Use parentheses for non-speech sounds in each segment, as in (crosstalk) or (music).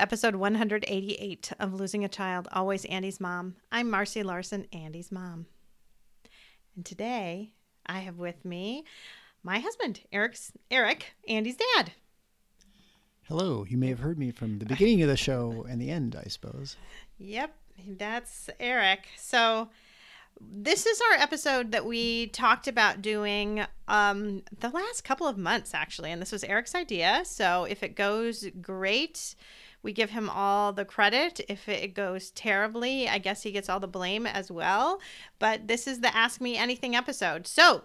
To episode 188 of Losing a Child, Always Andy's Mom. I'm Marcy Larson, Andy's mom. And today I have with me my husband, Eric's Eric, Andy's dad. Hello, you may have heard me from the beginning of the show and the end, I suppose. Yep, that's Eric. So this is our episode that we talked about doing um, the last couple of months, actually. And this was Eric's idea. So if it goes great, we give him all the credit. If it goes terribly, I guess he gets all the blame as well. But this is the Ask Me Anything episode. So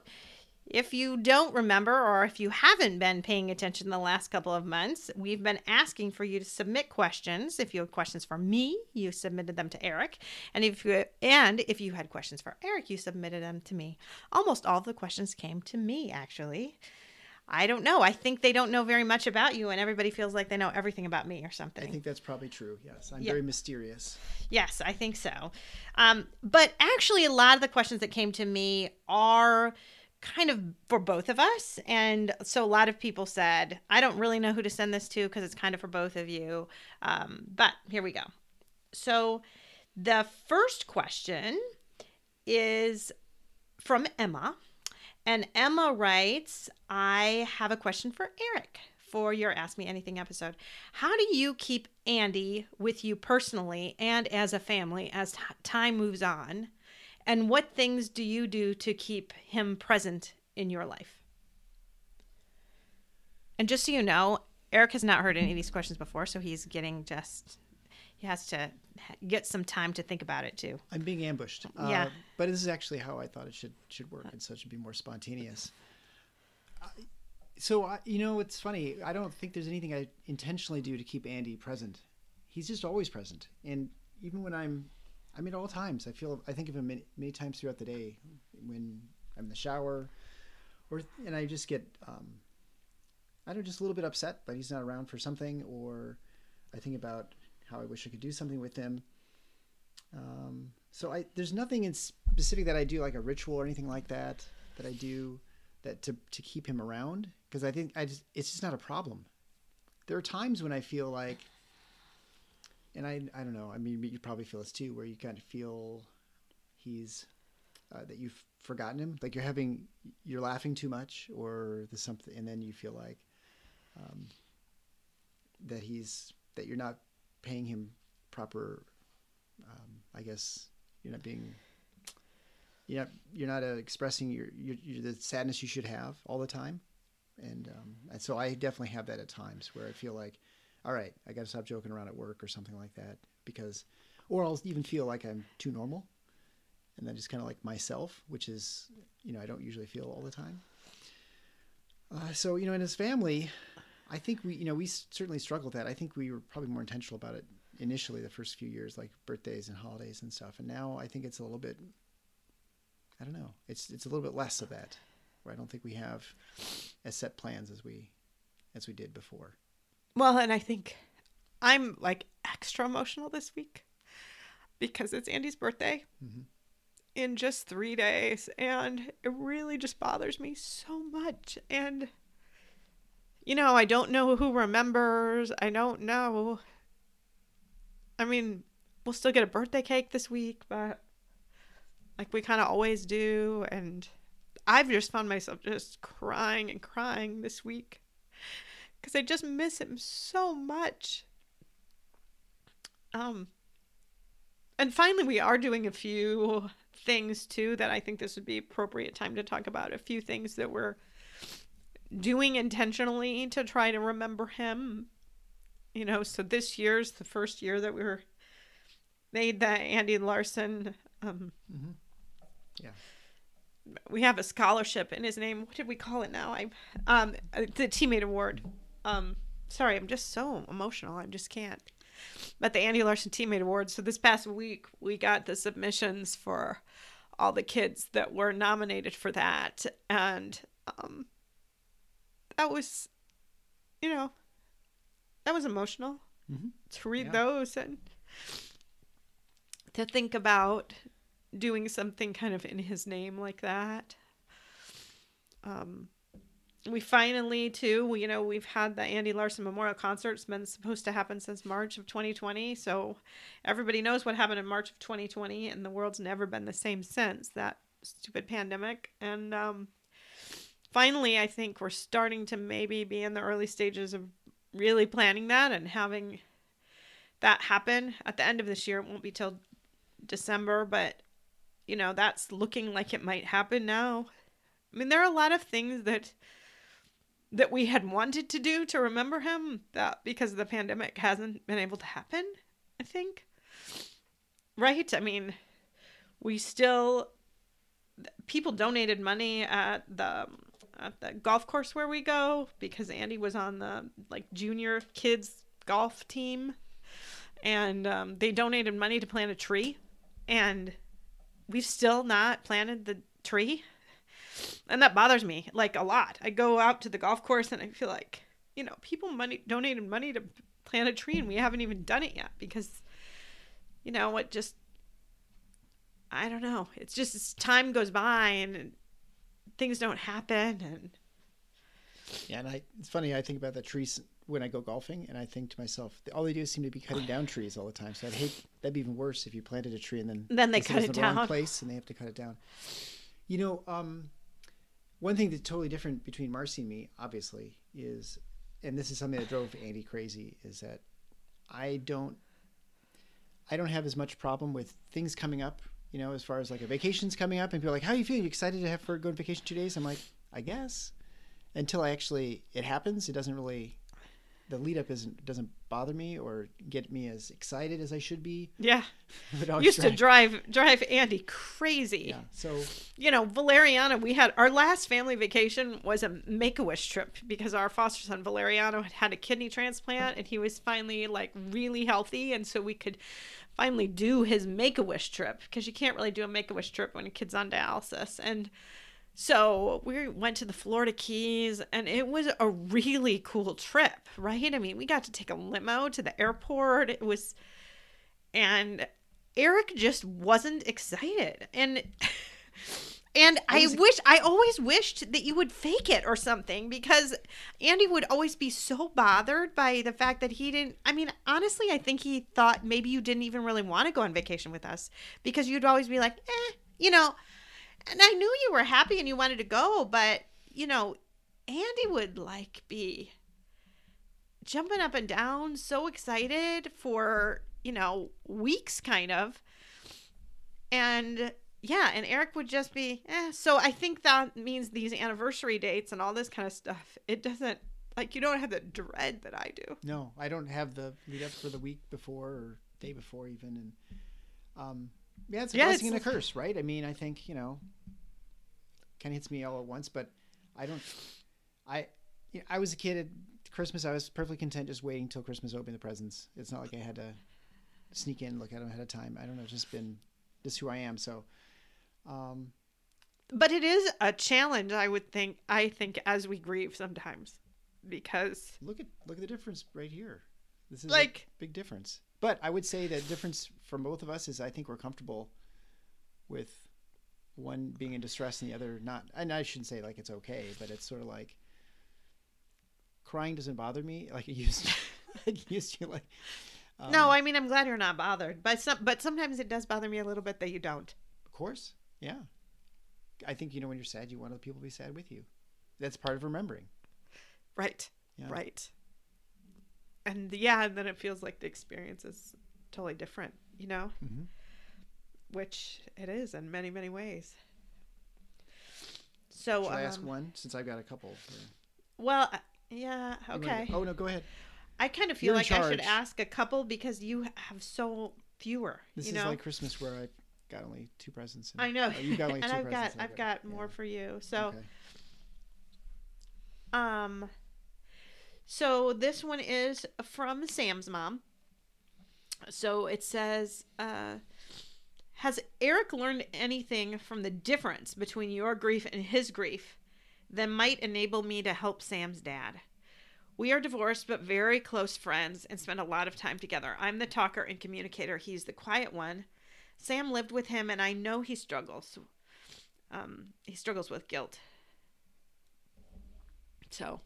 if you don't remember, or if you haven't been paying attention the last couple of months, we've been asking for you to submit questions. If you have questions for me, you submitted them to Eric, and if you and if you had questions for Eric, you submitted them to me. Almost all of the questions came to me, actually. I don't know. I think they don't know very much about you, and everybody feels like they know everything about me or something. I think that's probably true. Yes, I'm Yeah. very mysterious. Yes, I think so. Um, but actually, a lot of the questions that came to me are kind of for both of us. And so a lot of people said, I don't really know who to send this to because it's kind of for both of you. Um, but here we go. So the first question is from Emma. And Emma writes, I have a question for Eric for your Ask Me Anything episode. How do you keep Andy with you personally and as a family as t- time moves on? And what things do you do to keep him present in your life? And just so you know, Eric has not heard any of these questions before, so he's getting just, he has to get some time to think about it too. I'm being ambushed. Yeah. Uh, but this is actually how I thought it should should work, and so it should be more spontaneous. I, so I, you know, it's funny. I don't think there's anything I intentionally do to keep Andy present. He's just always present, and even when I'm, I mean, at all times, I feel I think of him many, many times throughout the day when I'm in the shower, or and I just get, um, I don't know, just a little bit upset that he's not around for something, or I think about how I wish I could do something with him. Um, so I there's nothing in specific that I do like a ritual or anything like that that I do that to to keep him around because I think I just it's just not a problem. There are times when I feel like, and I I don't know. I mean, you probably feel this too, where you kind of feel he's uh, that you've forgotten him, like you're having you're laughing too much or there's something, and then you feel like um, that he's that you're not paying him proper um, I guess you're not being you're not you're not uh, expressing your, your, your the sadness you should have all the time, and um, and so I definitely have that at times where I feel like, all right, I got to stop joking around at work or something like that because, or I'll even feel like I'm too normal, and then just kind of like myself, which is you know I don't usually feel all the time. Uh, so you know, in his family, I think we you know we certainly struggled with that. I think we were probably more intentional about it initially the first few years, like birthdays and holidays and stuff. And now I think it's a little bit, I don't know, it's it's a little bit less of that. Where I don't think we have as set plans as we as we did before. Well, and I think I'm like extra emotional this week because it's Andy's birthday Mhm. in just three days, and it really just bothers me so much. And you know, I don't know who remembers. I don't know. I mean, we'll still get a birthday cake this week, but like we kind of always do. And I've just found myself just crying and crying this week because I just miss him so much. Um, and finally, we are doing a few things too that I think this would be appropriate time to talk about. A few things that we're doing intentionally to try to remember him. You know, so this year's the first year that we were made the Andy Larson um, Mm-hmm. Yeah. we have a scholarship in his name. What did we call it now? I um the teammate award. Um sorry, I'm just so emotional. I just can't. But the Andy Larson teammate award. So this past week we got the submissions for all the kids that were nominated for that and um that was you know that was emotional Mhm. to read Yeah. those and to think about doing something kind of in his name like that. Um, we finally too, we, you know, we've had the Andy Larson Memorial Concert. It's been supposed to happen since March of 2020. So everybody knows what happened in March of 2020, and the world's never been the same since that stupid pandemic. And um, finally, I think we're starting to maybe be in the early stages of really planning that and having that happen at the end of this year. It won't be till December, but you know, that's looking like it might happen now. I mean, there are a lot of things that that we had wanted to do to remember him that because of the pandemic hasn't been able to happen, I think. Right? I mean, we still people donated money at the at the golf course where we go because Andy was on the like junior kids golf team. And um, they donated money to plant a tree. And we've still not planted the tree. And that bothers me like a lot. I go out to the golf course and i feel like you know people money donated money to plant a tree and we haven't even done it yet because you know what just i don't know. It's just as time goes by and things don't happen and Yeah, and I it's funny. I think about the trees when I go golfing, and I think to myself, all they do is seem to be cutting down trees all the time. So I'd hate that'd be even worse if you planted a tree and then Then they cut it in the wrong down. place and they have to cut it down. You know, um, one thing that's totally different between Marcy and me, obviously, is, and this is something that drove Andy crazy, is that I don't, I don't have as much problem with things coming up. You know, as far as like a vacation's coming up, and people are like, "How are you feeling? You excited to have for go on vacation two days?" I'm like, "I guess." Until I actually it happens, it doesn't really. The lead up isn't doesn't bother me or get me as excited as I should be. yeah (laughs) used to drive drive andy crazy Yeah. So you know, Valeriano, we had our last family vacation was a make a wish trip because our foster son Valeriano had had a kidney transplant and he was finally like really healthy. And so we could finally do his make a wish trip because you can't really do a make a wish trip when your kid's on dialysis. And so we went to the Florida Keys and it was a really cool trip, right? I mean, we got to take a limo to the airport. It was, and Eric just wasn't excited. And, (laughs) and I wish, I always wished that you would fake it or something because Andy would always be so bothered by the fact that he didn't. I mean, honestly, I think he thought maybe you didn't even really want to go on vacation with us because you'd always be like, eh, you know, and I knew you were happy and you wanted to go, but you know, Andy would like be jumping up and down, so excited for, you know, weeks kind of. And yeah, and Eric would just be, eh. So I think that means these anniversary dates and all this kind of stuff, it doesn't, like, you don't have the dread that I do. No, I don't have the up for the week before or day before even, and um, yeah, it's a Yeah, blessing and a curse, right? I mean, I think you know, kind of hits me all at once, but I don't. I, you know, I was a kid at Christmas. I was perfectly content just waiting till Christmas to open the presents. It's not like I had to sneak in, look at them ahead of time. I don't know. It's just been just who I am. So, um, But it is a challenge, I would think, I think, as we grieve sometimes because, look at look at the difference right here. This is like, a big difference. But I would say the difference from both of us is I think we're comfortable with one being in distress and the other not. And I shouldn't say like it's okay, but it's sort of like crying doesn't bother me like it used to. (laughs) like used to like. um, no, I mean, I'm glad you're not bothered. But some, but sometimes it does bother me a little bit that you don't. Of course, yeah. I think you know when you're sad, you want other people to be sad with you. That's part of remembering. Right. Yeah. Right. And yeah, and then it feels like the experience is totally different, you know? Mhm. Which it is in many, many ways. So, Should I ask um, one since I've got a couple? well, uh, yeah, okay. go- Oh no, go ahead. I kind of feel You're like I should ask a couple because you have so fewer, This is know? like Christmas where I got only two presents. and- I know. oh, you've got only (laughs) and two I've got. I've got more yeah. for you. So Okay. um so this one is from Sam's mom. So it says uh has Eric learned anything from the difference between your grief and his grief that might enable me to help Sam's dad? We are divorced but very close friends and spend a lot of time together. I'm the talker and communicator, he's the quiet one. Sam lived with him and I know he struggles. Um, he struggles with guilt. So,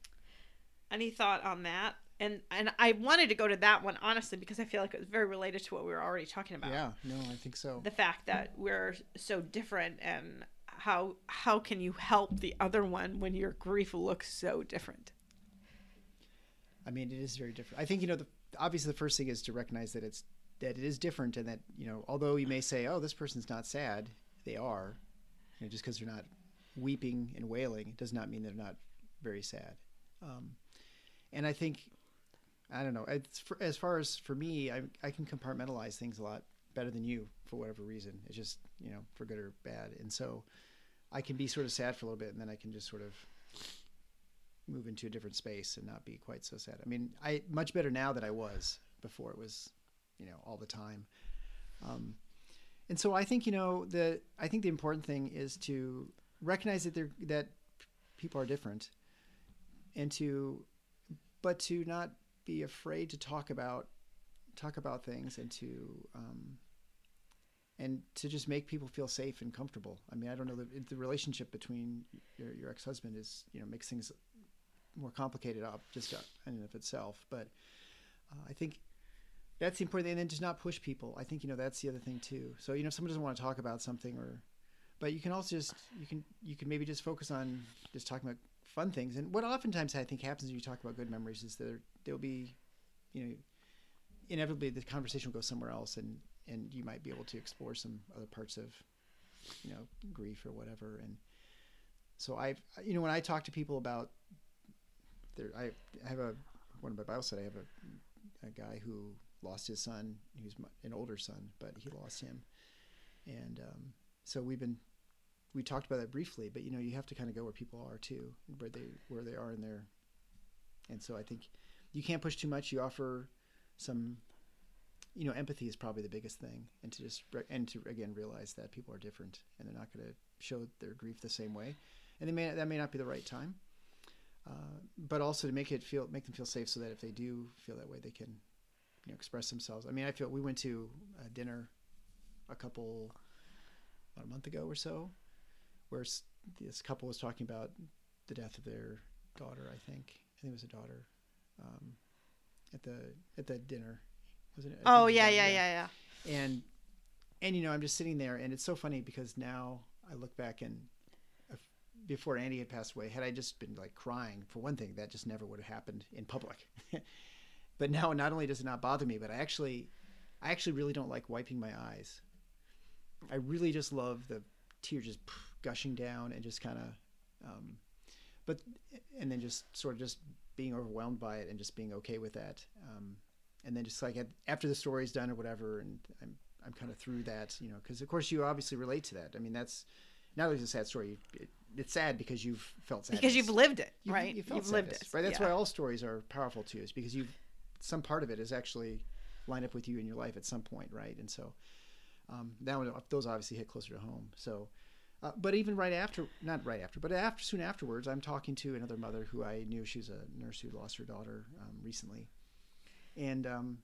any thought on that? And and I wanted to go to that one honestly because I feel like it was very related to what we were already talking about. Yeah, no, I think so. The fact that we're so different and how how can you help the other one when your grief looks so different? I mean, it is very different. I think you know, the, obviously, the first thing is to recognize that it's that it is different, and that you know, although you may say, "Oh, this person's not sad," they are. You know, just because they're not weeping and wailing it does not mean they're not very sad. Um, and I think, I don't know. For, as far as for me, I I can compartmentalize things a lot better than you for whatever reason. It's just you know, for good or bad, and so I can be sort of sad for a little bit, and then I can just sort of move into a different space and not be quite so sad. I mean, I much better now than I was before. It was, you know, all the time. Um, and so I think you know the I think the important thing is to recognize that they're that people are different, and to but to not be afraid to talk about talk about things and to um, and to just make people feel safe and comfortable. I mean, I don't know the, the relationship between your, your ex husband is you know makes things more complicated up just in and of itself. But uh, I think that's the important thing. And then just not push people. I think you know that's the other thing too. So you know, if someone doesn't want to talk about something, or but you can also just you can you can maybe just focus on just talking about fun things. And what oftentimes I think happens when you talk about good memories is that there'll be, you know, inevitably the conversation will go somewhere else, and and you might be able to explore some other parts of, you know, grief or whatever. And so i've you know, when I talk to people about there, I I have a one of my Bible study. I have a, a guy who lost his son. He was an older son, but he lost him, and um, so we've been we talked about that briefly. But you know, you have to kind of go where people are too, where they where they are in their, and so I think you can't push too much. You offer some, you know, empathy is probably the biggest thing, and to just and to again realize that people are different and they're not going to show their grief the same way, and they may that may not be the right time. Uh, but also to make it feel make them feel safe so that if they do feel that way they can you know express themselves. I mean i feel we went to a dinner a couple about a month ago or so where this couple was talking about the death of their daughter i think. I think it was a daughter um, at the at the dinner was it? Oh yeah yeah yeah. yeah and and you know i'm just sitting there and it's so funny because now i look back and before Andy had passed away, had I just been like crying, for one thing, that just never would have happened in public. (laughs) but now, not only does it not bother me, but I actually, I actually really don't like wiping my eyes. I really just love the tear just gushing down and just kind of, um, but and then just sort of just being overwhelmed by it and just being okay with that. Um, and then just like after the story's done or whatever, and I'm I'm kind of through that, you know, because of course you obviously relate to that. I mean, that's not only a sad story. It, it's sad because you've felt sad because you've lived it, you've, right? You've, felt you've lived it, right? That's yeah. why all stories are powerful too, is because you've some part of it is actually lined up with you in your life at some point, right? And so um, that one, those obviously hit closer to home. So, uh, but even right after, not right after, but after soon afterwards, I'm talking to another mother who I knew she was a nurse who lost her daughter um, recently, and um,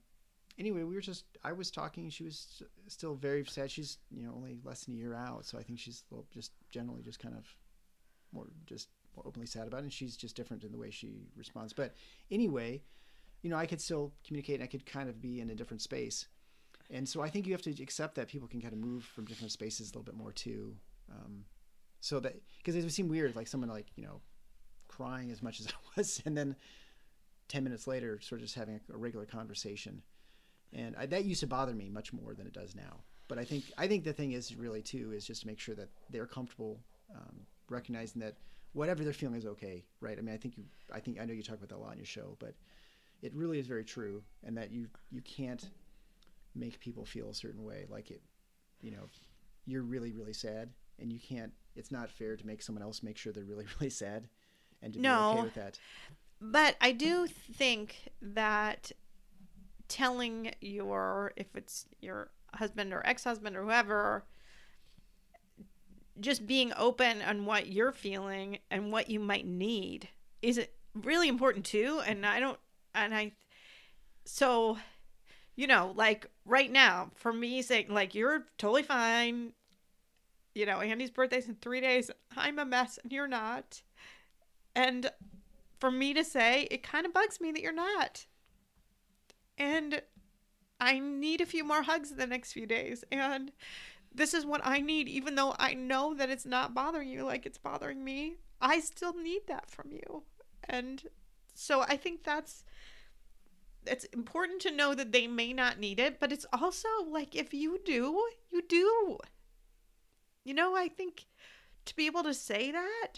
anyway, we were just I was talking. She was still very sad. She's you know only less than a year out, so I think she's just generally just kind of more just more openly sad about it. And she's just different in the way she responds. But anyway, you know, I could still communicate. and I could kind of be in a different space. And so I think you have to accept that people can kind of move from different spaces a little bit more too. Um, so that because it would seem weird, like someone like you know crying as much as (laughs) I was, and then ten minutes later, sort of just having a, a regular conversation and I, that used to bother me much more than it does now. But I think I think the thing is really too is just to make sure that they're comfortable um, recognizing that whatever they're feeling is okay, right? I mean, I think you, I think I know you talk about that a lot in your show, but it really is very true, and that you you can't make people feel a certain way, like it, you know, you're really really sad and you can't it's not fair to make someone else make sure they're really (laughs) really sad and to be okay with that But I do think that telling your, if it's your husband or ex husband or whoever, just being open on what you're feeling and what you might need is really important too. And I don't, and I, so, you know, like right now, for me saying, like, you're totally fine. You know, Andy's birthday's in three days. I'm a mess and you're not. And for me to say, it kind of bugs me that you're not. And I need a few more hugs in the next few days. And this is what I need, even though I know that it's not bothering you like it's bothering me. I still need that from you. And so I think that's it's important to know that they may not need it, but it's also like if you do, you do. You know, I think to be able to say that,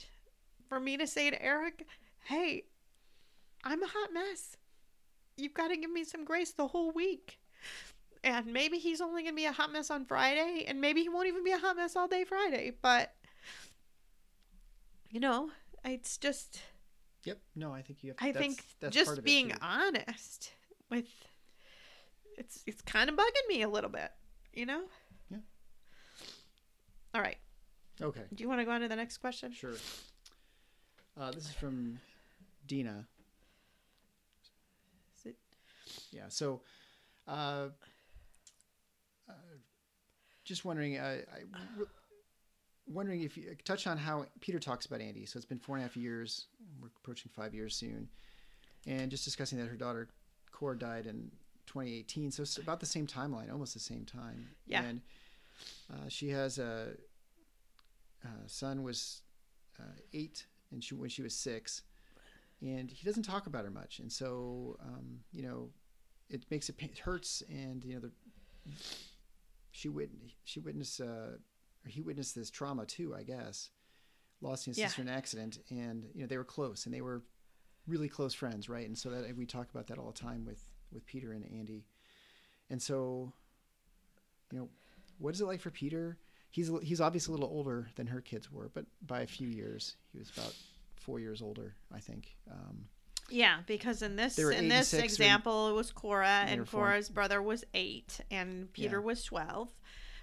for me to say to Eric, hey, I'm a hot mess. You've got to give me some grace the whole week. And maybe he's only going to be a hot mess on Friday, and maybe he won't even be a hot mess all day Friday. But, you know, it's just, yep no i think you have To, I think that's just being honest with it's it's kind of bugging me a little bit, you know? Yeah. All right. okay Do you want to go on to the next question? Sure. Uh, this is from Dina. Is it- Yeah. So, uh, uh, just wondering, uh, I, w- wondering if you touch on how Peter talks about Andy. So it's been four and a half years. We're approaching five years soon, and just discussing that her daughter Cora died in 2018. So it's about the same timeline, almost the same time. Yeah. And uh, she has a, a son was uh, eight, and she when she was six, and he doesn't talk about her much, and so um, you know, it makes it, it hurts, and you know, the, she wit she witnessed uh, he witnessed this trauma too, I guess. Lost his Yeah. sister in an accident, and you know they were close, and they were really close friends, right? And so that we talk about that all the time with with Peter and Andy, and so you know, what is it like for Peter? He's he's obviously a little older than her kids were, but by a few years, he was about four years older, I think. Um, Yeah, because in this in this when- example, it was Cora, and. Cora's brother was eight, and Peter Yeah. was twelve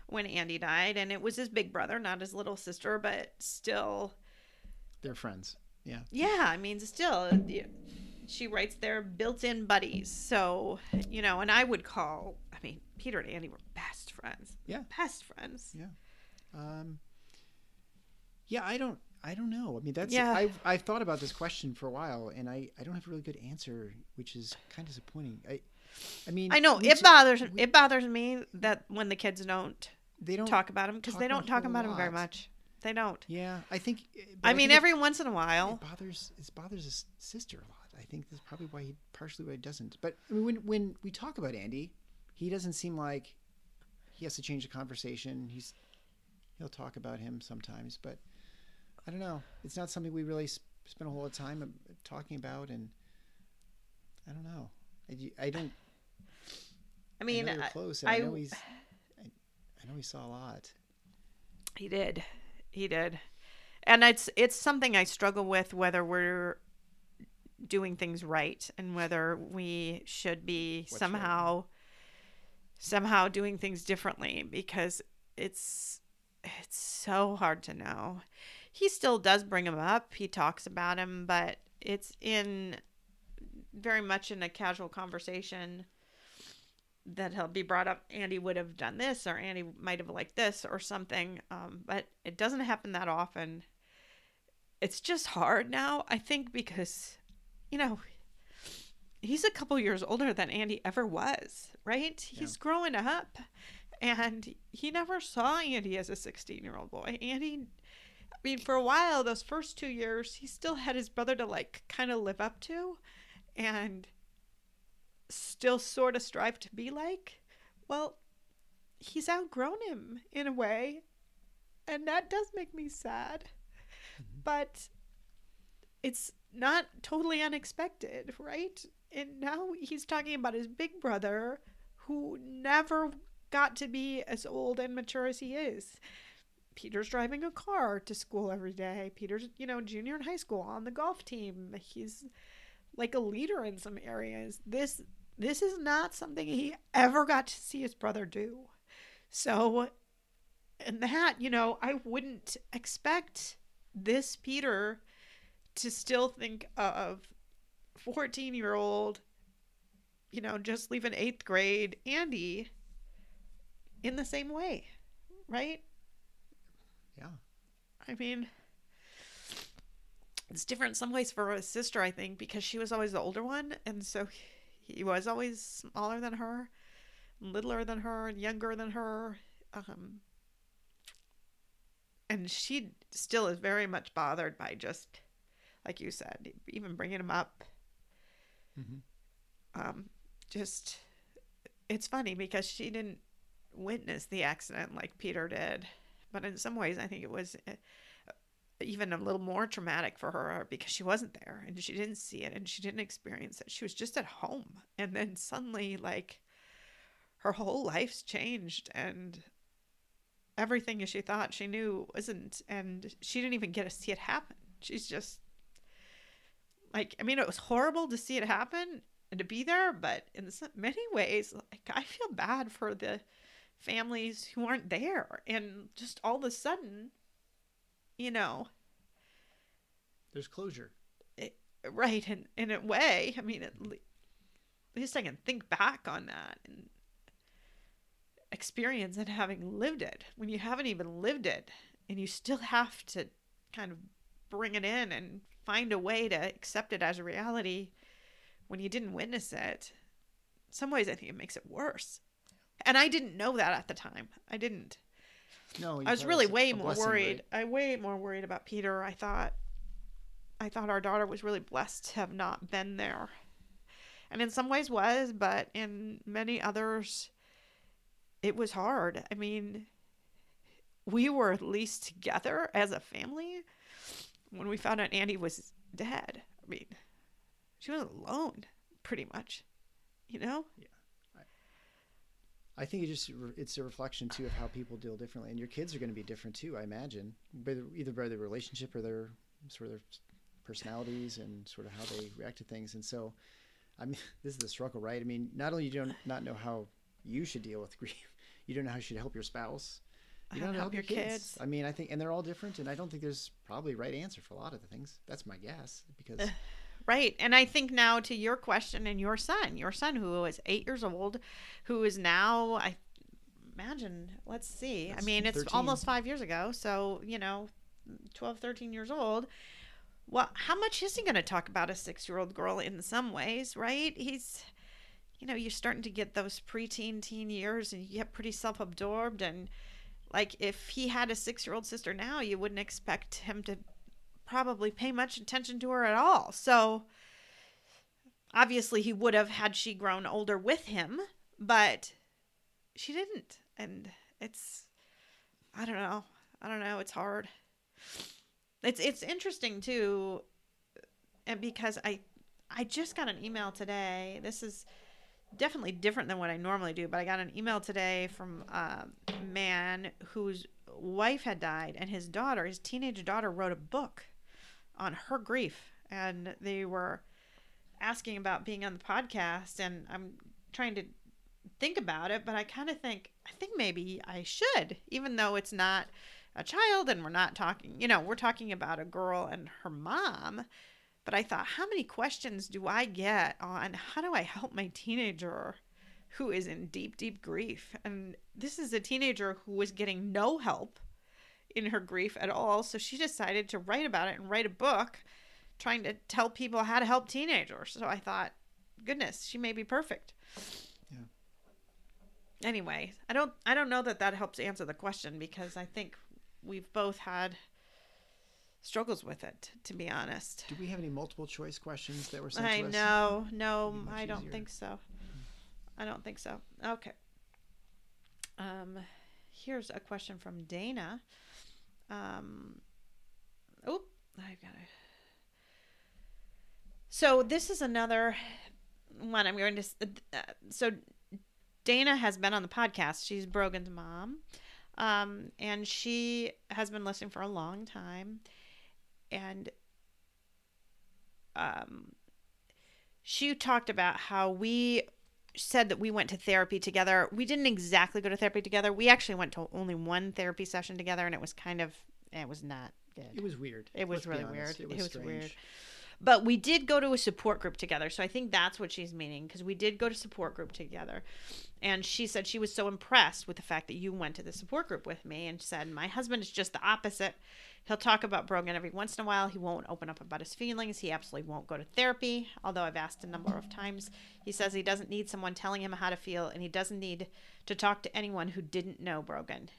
when Andy died, and it was his big brother, not his little sister, but still, they're friends. Yeah, yeah. I mean, still, she writes they're built-in buddies. So you know, and I would call. I mean, Peter and Andy were best friends. Yeah. best friends. Yeah. Um, yeah, I don't, I don't know. I mean, that's, Yeah. I've, I've thought about this question for a while, and I, I don't have a really good answer, which is kind of disappointing. I, I mean, I know it bothers we- it bothers me that when the kids don't they don't talk about him because they don't talk about him very much. They don't. Yeah, I think. but I mean, think it- every once in a while. it bothers it bothers his sister a lot. I think that's probably why he partially why he doesn't. But I mean, when when we talk about Andy, he doesn't seem like he has to change the conversation. He's he'll talk about him sometimes, but I don't know. It's not something we really s- spend a whole lot of time um, talking about, and I don't know. I, I don't. I mean, I know close. I, I- know he's. I, I know he saw a lot. He did. He did. And it's it's something I struggle with whether we're doing things right and whether we should be What's right? somehow somehow doing things differently because it's it's so hard to know. He still does bring him up. He talks about him, but it's in very much in a casual conversation that he'll be brought up andy would have done this or andy might have liked this or something um, but it doesn't happen that often. It's just hard now i think because you know he's a couple years older than andy ever was right? He's growing up and he never saw andy as a 16 year old boy. Andy i mean for a while those first two years he still had his brother to like kind of live up to and still sort of strive to be like, well, he's outgrown him in a way. And that does make me sad. Mm-hmm. But it's not totally unexpected, right? And now he's talking about his big brother who never got to be as old and mature as he is. Peter's driving a car to school every day. Peter's, you know, junior in high school on the golf team. He's like a leader in some areas. This this is not something he ever got to see his brother do. So and that, you know, I wouldn't expect this Peter to still think of 14 year old, you know, just leaving eighth grade Andy in the same way, right? Yeah. I mean, it's different in some ways for his sister, I think, because she was always the older one. And so he was always smaller than her, littler than her, and younger than her. Um, and she still is very much bothered by just, like you said, even bringing him up. Mm-hmm. Um, just, it's funny because she didn't witness the accident like Peter did. But in some ways, I think it was uh, even a little more traumatic for her uh, because she wasn't there and she didn't see it and she didn't experience it. She was just at home. And then suddenly, like, her whole life's changed and everything she thought she knew wasn't. And she didn't even get to see it happen. She's just like, I mean, it was horrible to see it happen and to be there, but in many ways, like, I feel bad for the families who aren't there. And just all of a sudden, you know, There's closure. it, right in in a way. I mean, at, le- at least I can think back on that and experience and having lived it. When you haven't even lived it, and you still have to kind of bring it in and find a way to accept it as a reality when you didn't witness it. In some ways, I think it makes it worse. And I didn't know that at the time. I didn't. No, I was really way more blessing, worried. right? I way more worried about Peter. I thought I thought our daughter was really blessed to have not been there. And in some ways was, but in many others it was hard. I mean, we were at least together as a family when we found out Andy was dead. I mean, she was alone pretty much. You know? I think it just it's a reflection too of how people deal differently, and your kids are going to be different too. I imagine, either by their relationship or their sort of their personalities and sort of how they react to things. And so, I mean, (laughs) this is the struggle, right? I mean, not only do you don't not know how you should deal with (laughs) grief, you don't know how you should help your spouse. You don't know how to know help your kids. kids. I mean, I think, and they're all different, and I don't think there's probably right answer for a lot of the things. That's my guess because (laughs) Right. And I think now to your question and your son, your son who is eight years old, who is now, I imagine, let's see. I That's mean, it's 13. almost five years ago. So, you know, 12, 13 years old. Well, how much is he going to talk about a six year old girl in some ways, right? He's, you know, you're starting to get those preteen, teen years and you get pretty self absorbed. And like if he had a six year old sister now, you wouldn't expect him to probably pay much attention to her at all. So obviously he would have had she grown older with him, but she didn't. And it's I don't know. I don't know, it's hard. It's it's interesting too and because I I just got an email today. This is definitely different than what I normally do, but I got an email today from a man whose wife had died and his daughter, his teenage daughter wrote a book on her grief and they were asking about being on the podcast and I'm trying to think about it but I kind of think I think maybe I should even though it's not a child and we're not talking you know we're talking about a girl and her mom but I thought how many questions do I get on how do I help my teenager who is in deep deep grief? And this is a teenager who was getting no help in her grief at all. So she decided to write about it and write a book trying to tell people how to help teenagers. So I thought, goodness, she may be perfect. Yeah. Anyway, I don't I don't know that that helps answer the question because I think we've both had struggles with it to be honest. do we have any multiple choice questions that were sent I to us? know. No, I don't easier. think so. I don't think so. Okay. Um, here's a question from Dana. Um, oh, I've got it. So this is another one I'm going to. Uh, so Dana has been on the podcast. She's Brogan's mom. Um, and she has been listening for a long time. And um, she talked about how we said that we went to therapy together. We didn't exactly go to therapy together. We actually went to only one therapy session together, and it was kind of, it was not good. It was weird. It was Let's really weird. It It was, was weird. But we did go to a support group together. So I think that's what she's meaning because we did go to support group together. And she said she was so impressed with the fact that you went to the support group with me and said, My husband is just the opposite. He'll talk about Brogan every once in a while. He won't open up about his feelings. He absolutely won't go to therapy, although I've asked a number of times. He says he doesn't need someone telling him how to feel and he doesn't need to talk to anyone who didn't know Brogan.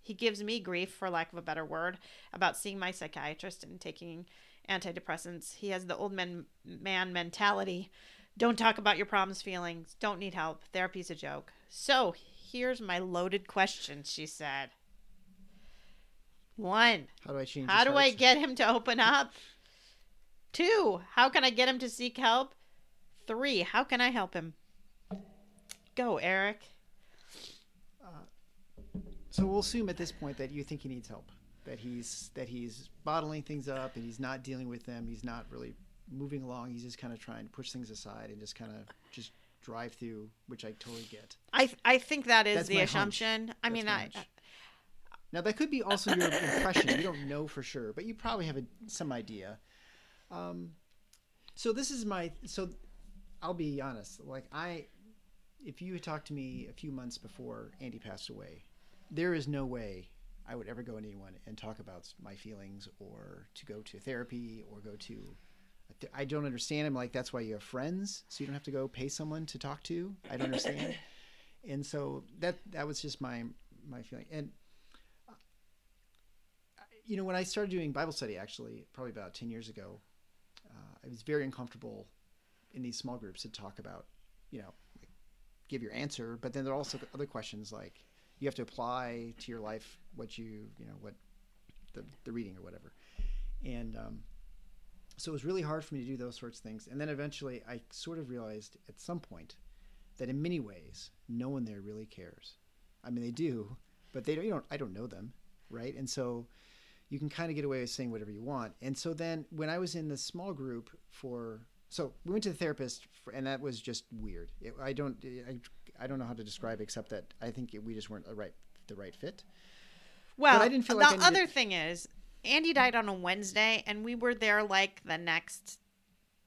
He gives me grief, for lack of a better word, about seeing my psychiatrist and taking antidepressants. He has the old man, man mentality. Don't talk about your problems, feelings. Don't need help. Therapy's a joke. So here's my loaded question, she said. One, How do I change? how do I get him to open up? Two, how can I get him to seek help? Three, how can I help him? Go, Eric. Uh, so we'll assume at this point that you think he needs help, that he's that he's bottling things up and he's not dealing with them. He's not really moving along. He's just kind of trying to push things aside and just kind of just drive through, which I totally get. I I think that is That's the my hunch. assumption. I mean, I, hunch. Now that could be also your impression. You don't know for sure, but you probably have a, some idea. Um, so this is my so I'll be honest. Like I, if you had talked to me a few months before Andy passed away, there is no way I would ever go to anyone and talk about my feelings or to go to therapy or go to. I don't understand. I'm like that's why you have friends, so you don't have to go pay someone to talk to. I don't understand. (laughs) and so that that was just my my feeling and you know, when I started doing Bible study, actually, probably about 10 years ago, uh, I was very uncomfortable in these small groups to talk about, you know, like, give your answer. But then there are also other questions like you have to apply to your life what you, you know, what the, the reading or whatever. And um, so it was really hard for me to do those sorts of things. And then eventually I sort of realized at some point that in many ways, no one there really cares. I mean, they do, but they don't, you don't, I don't know them. Right. And so, you can kind of get away with saying whatever you want. And so then when I was in the small group for so we went to the therapist for, and that was just weird. It, I don't I, I don't know how to describe except that I think it, we just weren't the right the right fit. Well, I didn't feel the like needed- other thing is, Andy died on a Wednesday, and we were there like the next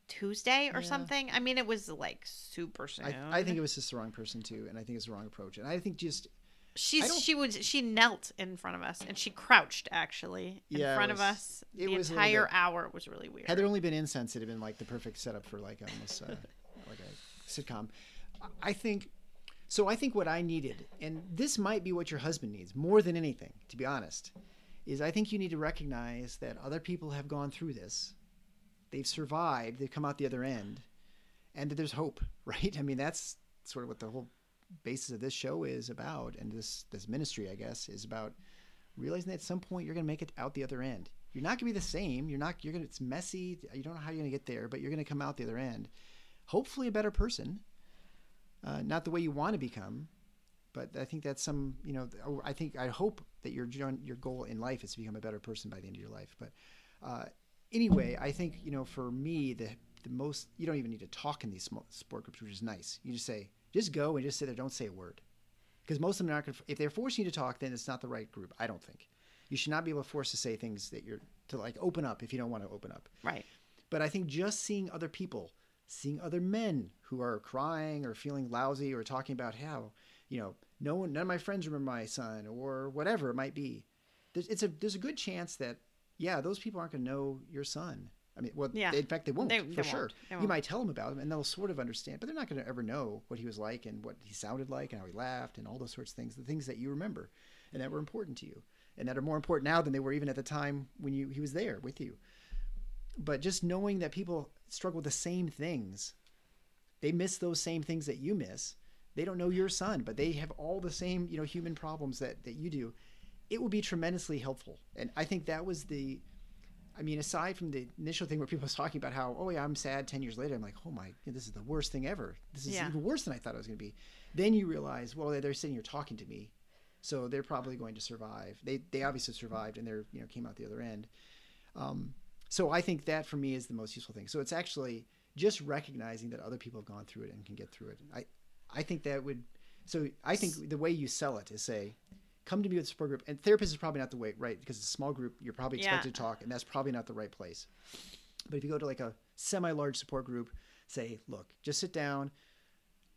Tuesday or Yeah. something. I mean, it was like super soon. I, I think it was just the wrong person too, and I think it's the wrong approach. And I think just she's she was she knelt in front of us, and she crouched actually in Yeah, front of was- us it the entire bit- hour. Was really weird. had there only been incense, it'd have been like the perfect setup for like almost uh, (laughs) like a sitcom. I think so. I think what I needed, and this might be what your husband needs more than anything, to be honest, is I think you need to recognize that other people have gone through this, they've survived, they've come out the other end, and that there's hope. (laughs) Right? I mean, that's sort of what the whole basis of this show is about, and this this ministry, I guess, is about realizing that at some point you're going to make it out the other end. You're not going to be the same. You're not. You're going. to It's messy. You don't know how you're going to get there, but you're going to come out the other end. Hopefully, a better person. Uh, not the way you want to become, but I think that's some. You know, I think I hope that your your goal in life is to become a better person by the end of your life. But uh, anyway, I think you know, for me, the the most you don't even need to talk in these small sport groups, which is nice. You just say, just go and just sit there. Don't say a word because most of them are not going to if they're forcing you to talk then it's not the right group i don't think you should not be able to force to say things that you're to like open up if you don't want to open up right. but i think just seeing other people seeing other men who are crying or feeling lousy or talking about how you know no one none of my friends remember my son or whatever it might be there's it's a there's a good chance that yeah those people aren't going to know your son i mean well Yeah. in fact they won't They- for they sure won't. You won't. might tell them about him and they'll sort of understand but they're not going to ever know what he was like and what he sounded like and how he laughed and all those sorts of things the things that you remember and that were important to you and that are more important now than they were even at the time when you he was there with you but just knowing that people struggle with the same things they miss those same things that you miss they don't know your son but they have all the same you know human problems that that you do it will be tremendously helpful and i think that was the i mean aside from the initial thing where people was talking about how oh yeah i'm sad 10 years later i'm like oh my this is the worst thing ever this is Yeah. even worse than i thought it was going to be then you realize well they're sitting here talking to me so they're probably going to survive. They they obviously survived and they're you know came out the other end. Um, so I think that for me is the most useful thing. So it's actually just recognizing that other people have gone through it and can get through it. I I think that would. So I think the way you sell it is say, come to me with a support group. And therapist is probably not the way, right? Because it's a small group, you're probably expected Yeah. to talk, and that's probably not the right place. But if you go to like a semi-large support group, say, look, just sit down.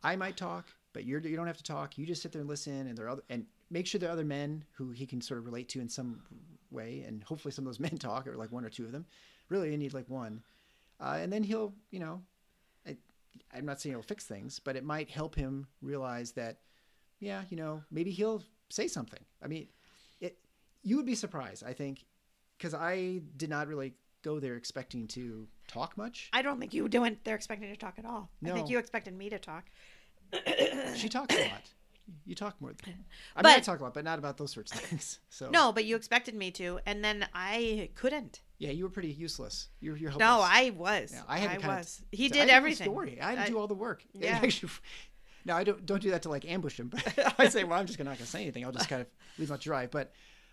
I might talk, but you're you don't have to talk. You just sit there and listen, and there are other and make sure there are other men who he can sort of relate to in some way, and hopefully some of those (laughs) men talk, or like one or two of them. Really, you need like one, uh, and then he'll, you know, I, I'm not saying he'll fix things, but it might help him realize that, yeah, you know, maybe he'll say something. I mean, it. You would be surprised, I think, because I did not really go there expecting to talk much. I don't think you went there expecting to talk at all. I think you expected me to talk. (coughs) She talks a lot. You talk more. I mean, I talk a lot, but not about those sorts of things. (laughs) So No, but you expected me to, and then I couldn't. yeah, you were pretty useless. You're you're helpless. No, I was. Yeah, I had I was. He did everything. Story. I had to I- do all the work. Yeah. (laughs) Actually, no, I don't don't do that to like ambush him. But (laughs) I say, well, I'm just not gonna say anything. I'll just kind of leave him dry. But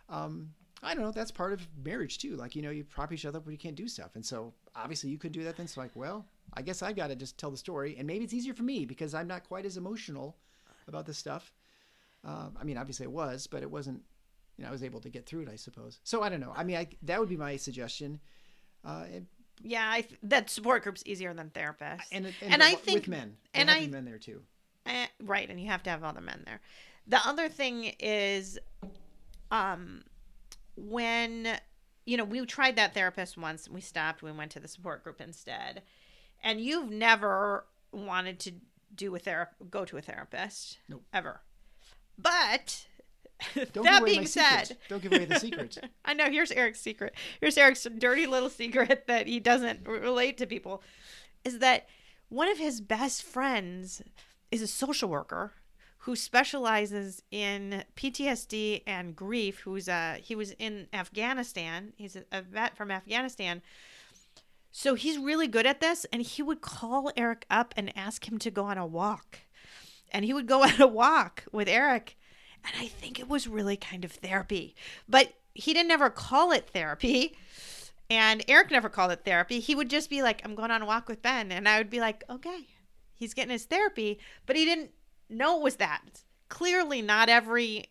um, I don't know. That's part of marriage too. Like you know, you prop each other up when you can't do stuff, and so obviously you could do that. Then so like, well, I guess I got to just tell the story, and maybe it's easier for me because I'm not quite as emotional about this stuff. Um, I mean, obviously it was, but it wasn't. You know, I was able to get through it, I suppose. So I don't know. I mean, I, that would be my suggestion. Uh, and, Yeah, I th- that support group's easier than therapists. and, and, And I with think- men, and I- men there too. Eh, right, and you have to have other men there. The other thing is, um, when you know we tried that therapist once, and we stopped. We went to the support group instead, and you've never wanted to do a therap go to a therapist, Nope. ever. But Don't that being said. Don't give away the secret. (laughs) I know. Here's Eric's secret. Here's Eric's dirty little secret that he doesn't relate to people is that one of his best friends is a social worker who specializes in PTSD and grief. Who's uh he was in Afghanistan. He's a, a vet from Afghanistan. So he's really good at this, and he would call Eric up and ask him to go on a walk, and he would go (laughs) on a walk with Eric, and I think it was really kind of therapy. But he didn't ever call it therapy. And Eric never called it therapy. He would just be like, I'm going on a walk with Ben. And I would be like, okay, he's getting his therapy. But he didn't know it was that. Clearly, not every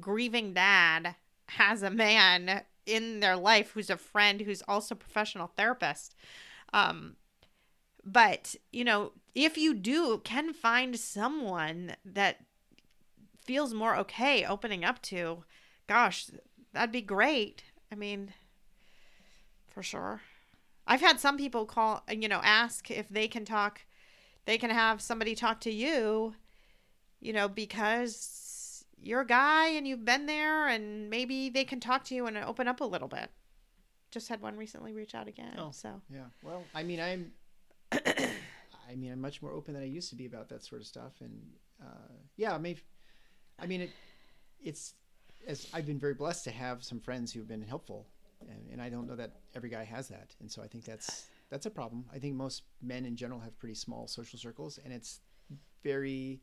grieving dad has a man in their life who's a friend who's also a professional therapist. Um, but, you know, if you do, can find someone that feels more okay opening up to, gosh, that'd be great. I mean, for sure. I've had some people call, you know, ask if they can talk, they can have somebody talk to you, you know, because you're a guy and you've been there and maybe they can talk to you and open up a little bit. Just had one recently reach out again. Oh. So, Yeah. Well, I mean, I'm. (coughs) I mean, I'm much more open than I used to be about that sort of stuff, and uh, yeah, I mean, I mean, it, it's as I've been very blessed to have some friends who've been helpful, and, and I don't know that every guy has that, and so I think that's that's a problem. I think most men in general have pretty small social circles, and it's very,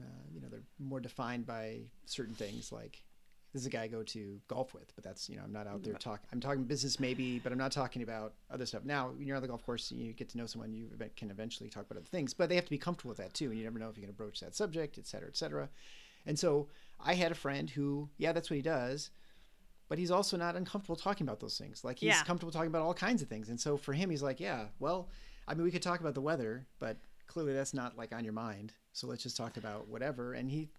uh, you know, they're more defined by certain things like this is a guy I go to golf with, but that's you know I'm not out there talking. I'm talking business maybe, but I'm not talking about other stuff. Now when you're on the golf course, and you get to know someone, you can eventually talk about other things, but they have to be comfortable with that too, and you never know if you can going to broach that subject, et cetera, et cetera. And so I had a friend who, yeah, that's what he does, but he's also not uncomfortable talking about those things. Like he's Yeah. comfortable talking about all kinds of things, and so for him, he's like, yeah, well, I mean, we could talk about the weather, but clearly that's not like on your mind. So let's just talk about whatever. And he,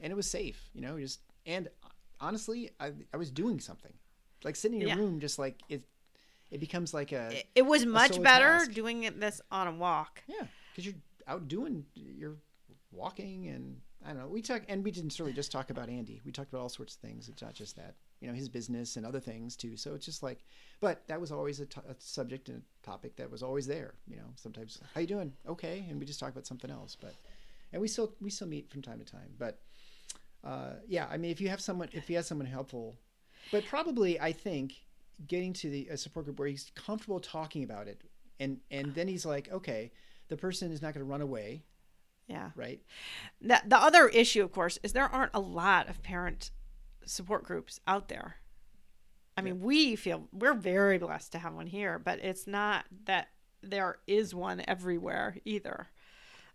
and it was safe, you know, just and honestly, I I was doing something, like sitting in Yeah. a room, just like it. It becomes like a it, it was much better task. doing it this on a walk. yeah, because you're out doing, you're walking, and I don't know. We talk, and we didn't really just talk about Andy. We talked about all sorts of things. It's not just that, you know, his business and other things too. So it's just like, but that was always a, subject and a topic that was always there. You know, sometimes how you doing? Okay, and we just talk about something else. But and we still we still meet from time to time. But uh, yeah, I mean, if you have someone, if you have someone helpful, but probably I think getting to the a support group where he's comfortable talking about it, and and then he's like, okay, the person is not going to run away. Yeah. right? The, the other issue, of course, is there aren't a lot of parent support groups out there. I mean, we feel we're very blessed to have one here, but it's not that there is one everywhere either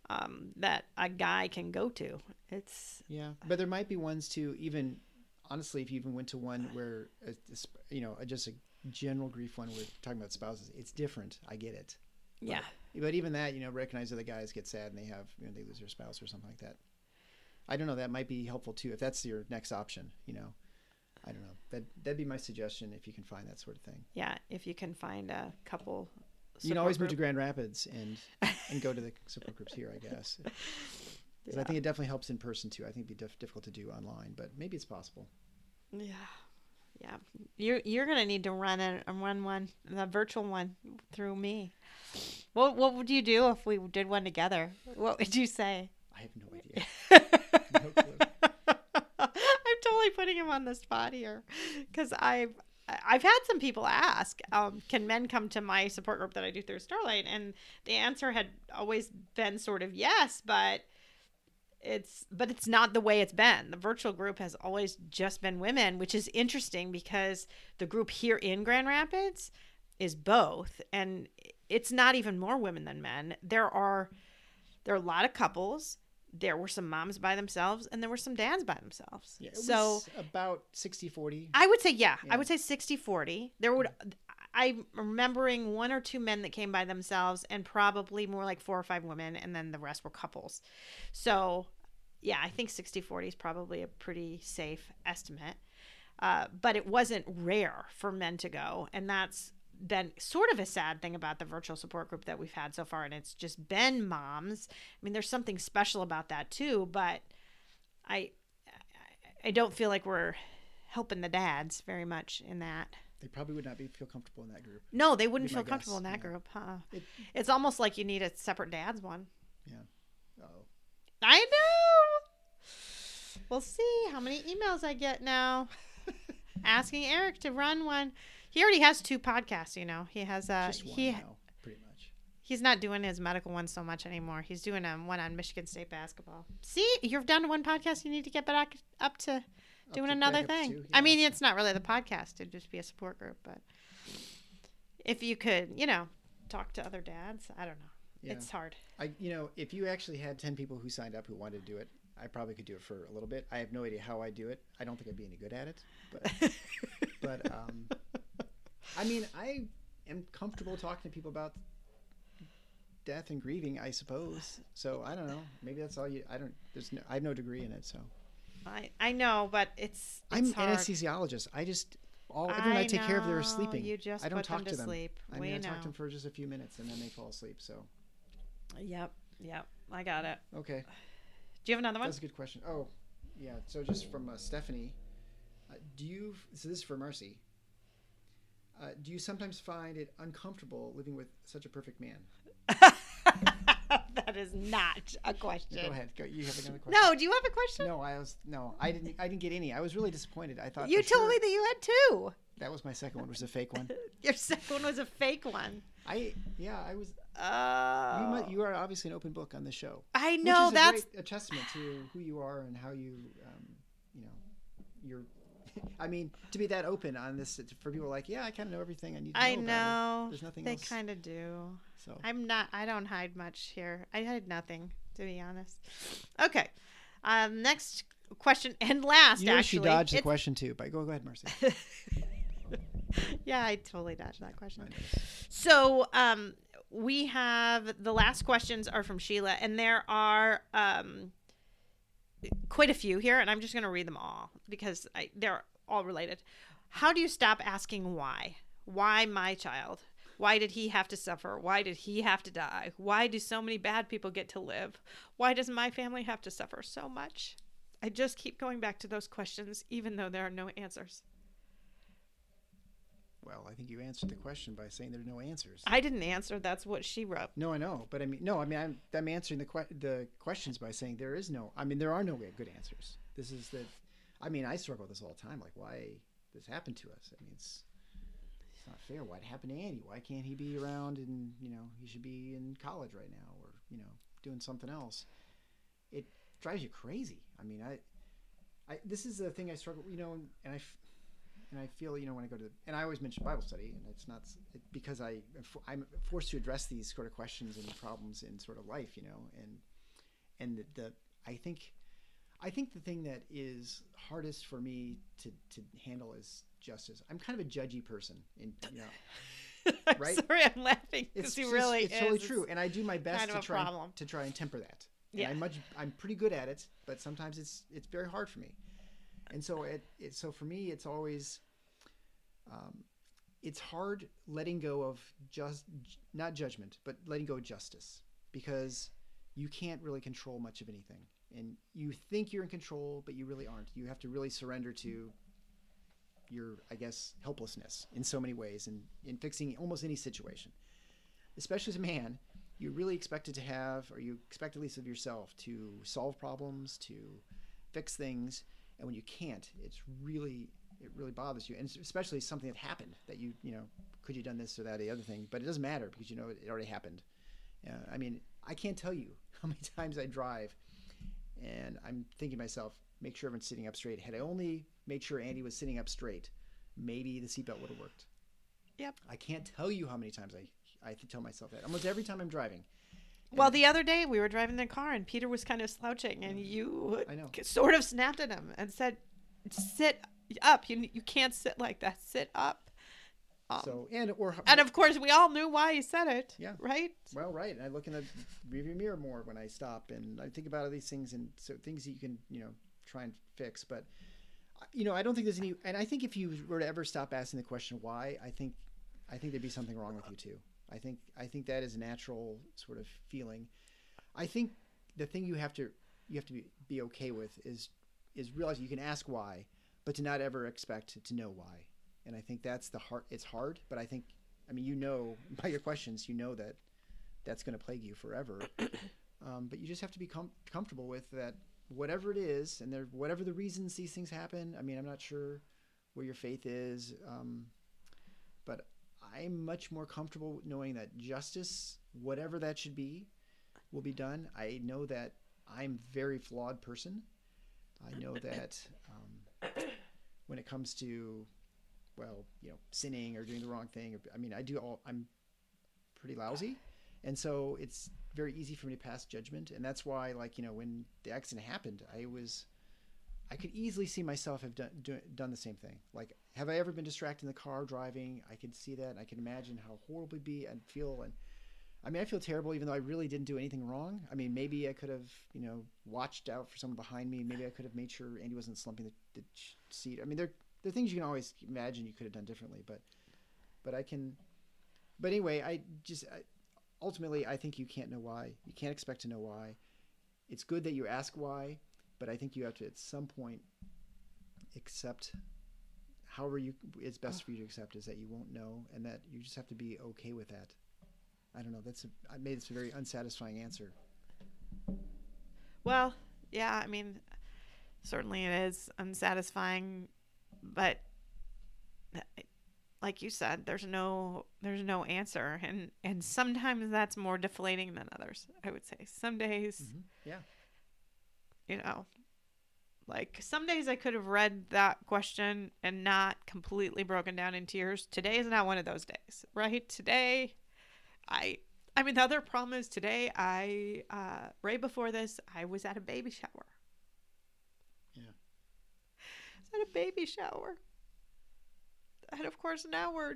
um, that a guy can go to. It's Yeah, but there might be ones too. Even honestly, if you even went to one where uh, you know uh, just a general grief one, we're talking about spouses. It's different. I get it. yeah, But even that, you know, recognize that the guys get sad and they have, you know, they lose their spouse or something like that. I don't know. That might be helpful too if that's your next option. You know, I don't know. That that'd be my suggestion if you can find that sort of thing. yeah. If you can find a couple, You can always support move to. Grand Rapids and (laughs) and go to the support groups here, I guess. (laughs) 'Cause I think it definitely helps in person too. I think it'd be diff- difficult to do online, but maybe it's possible. Yeah, yeah. You're you're gonna need to run a run one, the virtual one, through me. What what would you do if we did one together? What would you say? I have no idea. (laughs) Totally putting him on the spot here because I've I've had some people ask, um, can men come to my support group that I do through Starlight? And the answer had always been sort of yes, but it's but it's not the way it's been. The virtual group has always just been women, which is interesting because the group here in Grand Rapids is both, and it's not even more women than men. There are there are a lot of couples. There were some moms by themselves, and there were some dads by themselves. Yeah, it so about 60 40. I would say, yeah, Yeah. I would say 60 40. There would, I'm remembering one or two men that came by themselves and probably more like four or five women, and then the rest were couples. So, yeah, I think 60 40 is probably a pretty safe estimate. Uh, but it wasn't rare for men to go. And that's been sort of a sad thing about the virtual support group that we've had so far. And it's just been moms. I mean, there's something special about that too, but I, I don't feel like we're helping the dads very much in that. They probably would not be feel comfortable in that group. No, they wouldn't feel comfortable guess, in that yeah. group. Huh? It- it's almost like you need a separate dads one. Yeah. Oh, I know. We'll see how many emails I get now (laughs) asking Eric to run one. He already has two podcasts, you know. He has uh just one he now, pretty much. he's not doing his medical one so much anymore. He's doing um, one on Michigan State basketball. See, you've done one podcast. You need to get back up to doing another back up thing. I mean, it's not really the podcast; it'd just be a support group. But if you could, you know, talk to other dads, I don't know. Yeah. It's hard. I, you know, if you actually had 10 people who signed up who wanted to do it, I probably could do it for a little bit. I have no idea how I do it. I don't think I'd be any good at it, but, (laughs) but, um, I mean, I am comfortable talking to people about death and grieving, I suppose. So I don't know. Maybe that's all you, I don't, there's no, I have no degree in it. So I I know, but it's, I'm hard. anesthesiologist. I just, all, everyone I, take care of, they're sleeping. You just I don't talk them to, to them. sleep. I we I know. talk to them for just a few minutes and then they fall asleep. So, Yep, yep. I got it. okay. Do you have another one? That's a good question. Oh, yeah. So just from uh, Stephanie, uh, do you? So this is for Marcy. Uh, do you sometimes find it uncomfortable living with such a perfect man? (laughs) that is not a question. Go ahead. Go, you have another question. No, do you have a question? No, I was no. I didn't. I didn't get any. I was really disappointed. I thought you told sure- me that you had two. that was my second one. Was a fake one. (laughs) Your second one was a fake one. I yeah. I was. Oh, You, mu- you are obviously an open book on the show. I which know is a that's great, a testament to who you are and how you, um, you know, you're. (laughs) I mean, to be that open on this for people like, yeah, I kind of know everything I need to know. I know. There's nothing They else. kind of do. So I'm not. I don't hide much here. I hide nothing, to be honest. Okay. Um, next question and last. you know actually, she dodged the question too. But go, go ahead, Marcy. (laughs) yeah, I totally dodged that question. So, um, we have the last questions are from Sheila, and there are um, quite a few here, and I'm just going to read them all because I, they're all related. How do you stop asking why? Why my child? Why did he have to suffer? Why did he have to die? Why do so many bad people get to live? Why does my family have to suffer so much? I just keep going back to those questions, even though there are no answers. Well, I think you answered the question by saying there are no answers. I didn't answer. That's what she wrote. no, I know, but I mean, no, I mean, I'm, I'm answering the que- the questions by saying there is no. I mean, there are no good answers. This is the. I mean, I struggle with this all the time. Like, why this happened to us? I mean, it's it's not fair. What happened to Andy? Why can't he be around and you know he should be in college right now or you know doing something else? It drives you crazy. I mean, I, I this is the thing I struggle, you know, and I, and I feel, you know, when I go to, and I always mention Bible study, and it's not it, because I I'm forced to address these sort of questions and problems in sort of life, you know, and and the, the I think. I think the thing that is hardest for me to, to handle is justice. I'm kind of a judgy person, in you know, (laughs) Right? sorry, I'm laughing because it's really it's is. totally true, and I do my best kind of to try and- problem. to try and temper that. And Yeah. I'm much I'm pretty good at it, but sometimes it's it's very hard for me, and so it, it so for me it's always, um, it's hard letting go of just not judgment, but letting go of justice because you can't really control much of anything, and you think you're in control, but you really aren't. You have to really surrender to your I guess helplessness in so many ways, and in fixing almost any situation. Especially as a man, you're really expected to have, or you expect at least of yourself, to solve problems, to fix things, and when you can't, it's really it really bothers you, and especially something that happened that you you know could you done this or that or the other thing, but it doesn't matter because you know it already happened. Uh, I mean, I can't tell you (laughs) how many times I drive, and I'm thinking to myself, make sure everyone's sitting up straight. Had I only made sure Andy was sitting up straight, maybe the seatbelt would have worked. Yep. I can't tell you how many times I I tell myself that almost every time I'm driving. Well, the other day we were driving the car and Peter was kind of slouching, and you I know. sort of snapped at him and said, "Sit up. You you can't sit like that. Sit up." Um, So and or and of course, we all knew why he said it. Yeah. Right. well, right. And I look in the rearview mirror more when I stop, and I think about all these things and so things that you can you know try and fix. But you know, I don't think there's any. And I think if you were to ever stop asking the question why, I think I think there'd be something wrong with you too. I think I think that is a natural sort of feeling. I think the thing you have to you have to be, be okay with is is realize you can ask why, but to not ever expect to know why. And I think that's the hard. It's hard, but I think I mean you know (laughs) by your questions you know that that's going to plague you forever. (coughs) um, but you just have to be com- comfortable with that. Whatever it is, and there whatever the reasons these things happen. I mean, I'm not sure where your faith is, um, but I'm much more comfortable knowing that justice, whatever that should be, will be done. I know that I'm a very flawed person. I know (coughs) that when it comes to, well, you know, sinning or doing the wrong thing, or, I mean, I do all. I'm pretty lousy, and so it's very easy for me to pass judgment, and that's why, like, you know, when the accident happened, I was. I could easily see myself have done do, done the same thing. Like, have I ever been distracted in the car driving? I could see that, and I can imagine how horrible it'd be and feel. And I mean, I feel terrible, even though I really didn't do anything wrong. I mean, maybe I could have, you know, watched out for someone behind me. Maybe I could have made sure Andy wasn't slumping the, the seat. I mean, there there are things you can always imagine you could have done differently, but but I can. But anyway, I just I, ultimately I think you can't know why. You can't expect to know why. It's good that you ask why, but I think you have to at some point accept however you it's best for you to accept is that you won't know and that you just have to be okay with that. I don't know. That's a, I made this a very unsatisfying answer. Well, yeah. I mean, certainly it is unsatisfying, but like you said, there's no there's no answer, and and sometimes that's more deflating than others. I would say some days. Yeah. you know like some days i could have read that question and not completely broken down in tears today is not one of those days right today i i mean the other problem is today i uh right before this i was at a baby shower Yeah. I was at a baby shower. And of course now we're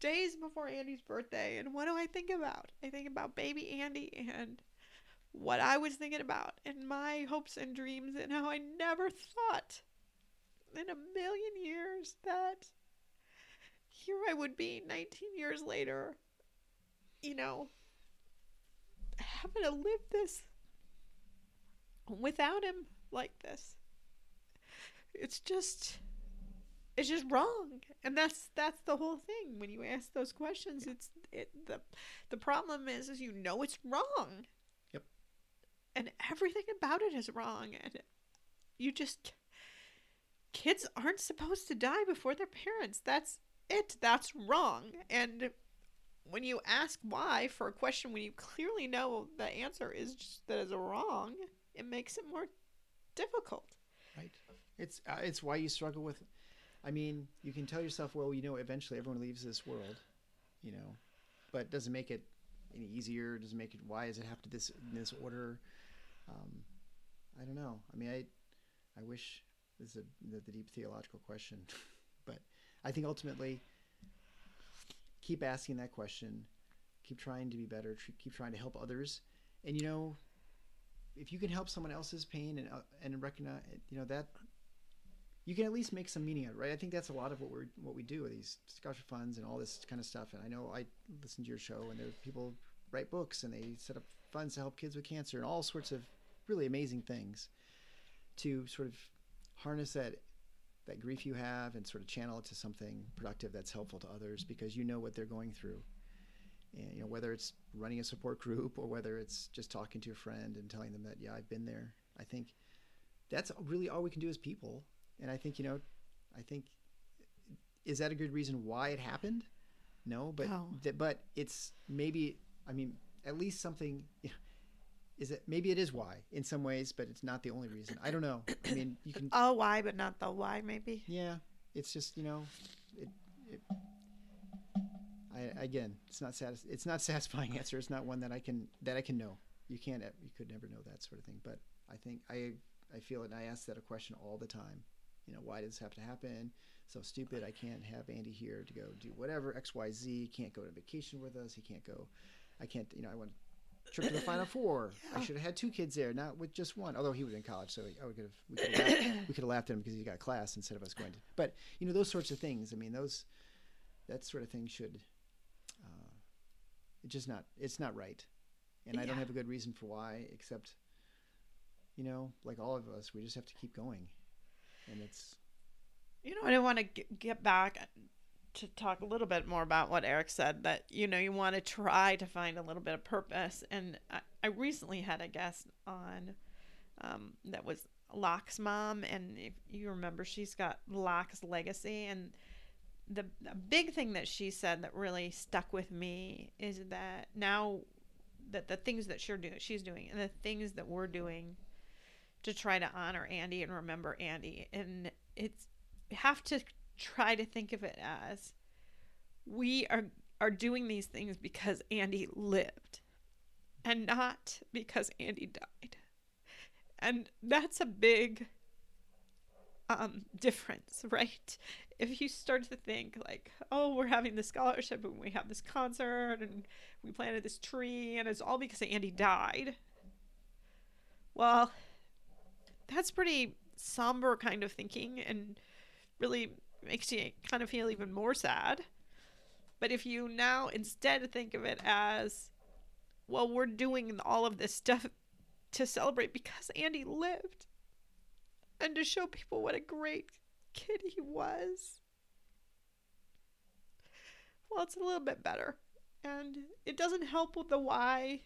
days before andy's birthday. And what do i think about? I think about baby andy and what I was thinking about and my hopes and dreams and how I never thought in a million years that here I would be 19 years later, you know, having to live this without him like this. It's just it's just wrong. And that's that's the whole thing. When you ask those questions it's it the the problem is is you know it's wrong. Yep. and everything about it is wrong. And you just kids aren't supposed to die before their parents. That's it. That's wrong. And when you ask why for a question when you clearly know the answer is just that is wrong it makes it more difficult. Right. It's uh, it's why you struggle with. I mean, you can tell yourself, well, you know, eventually everyone leaves this world, you know, but doesn't make it any easier. Doesn't make it. Why does it have to this in this order? Um, I don't know. I mean, I I wish this is a, the, the deep theological question, (laughs) but I think ultimately keep asking that question, keep trying to be better, keep trying to help others, and you know, if you can help someone else's pain and uh, and recognize, you know that you can at least make some meaning out of it, right? I think that's a lot of what we're what we do with these scholarship funds and all this kind of stuff. And I know I listen to your show, and there are people write books and they set up funds to help kids with cancer and all sorts of really amazing things to sort of harness that that grief you have and sort of channel it to something productive that's helpful to others because you know what they're going through. And you know whether it's running a support group or whether it's just talking to a friend and telling them that yeah I've been there. I think that's really all we can do as people and I think, you know, I think, is that a good reason why it happened? No, but, No. th- but it's maybe, I mean, at least something, is it, maybe it is why in some ways, but it's not the only reason. I don't know. I mean, you can, (coughs) Oh, why, but not the why, maybe. yeah, it's just, you know, it, it I, again, it's not satis- it's not (laughs) satisfying answer. It's not one that I can, that I can know. You can't, you could never know that sort of thing. But I think I, I feel it and I ask that a question all the time you know, why does this have to happen? So stupid. I can't have Andy here to go do whatever X, Y, Z. Can't go to vacation with us. He can't go. I can't. You know, I went trip to the Final Four. I should have had two kids there, not with just one. Although he was in college, so I would have we could have laughed, we could have laughed at him because he got class instead of us going to. But you know, those sorts of things. I mean, those that sort of thing should. It's just not. It's not right, and I don't have a good reason for why, except. You know, like all of us, we just have to keep going and it's You know, I don't want to get back to talk a little bit more about what Eric said that, you know, you want to try to find a little bit of purpose. And I, I recently had a guest on um, that was Locke's mom. And if you remember, she's got Locke's legacy. And the, the big thing that she said that really stuck with me is that now that the things that doing, she's doing and the things that we're doing to try to honor Andy and remember Andy. And it's have to try to think of it as we are are doing these things because Andy lived and not because Andy died. And that's a big um difference, (laughs) right? If you start to think like, oh, we're having this scholarship and we have this concert and we planted this tree and it's all because Andy died. Well, that's pretty somber kind of thinking and really makes you kind of feel even more sad. But if you now instead think of it as, well, we're doing all of this stuff to celebrate because Andy lived and to show people what a great kid he was, well, it's a little bit better. And it doesn't help with the why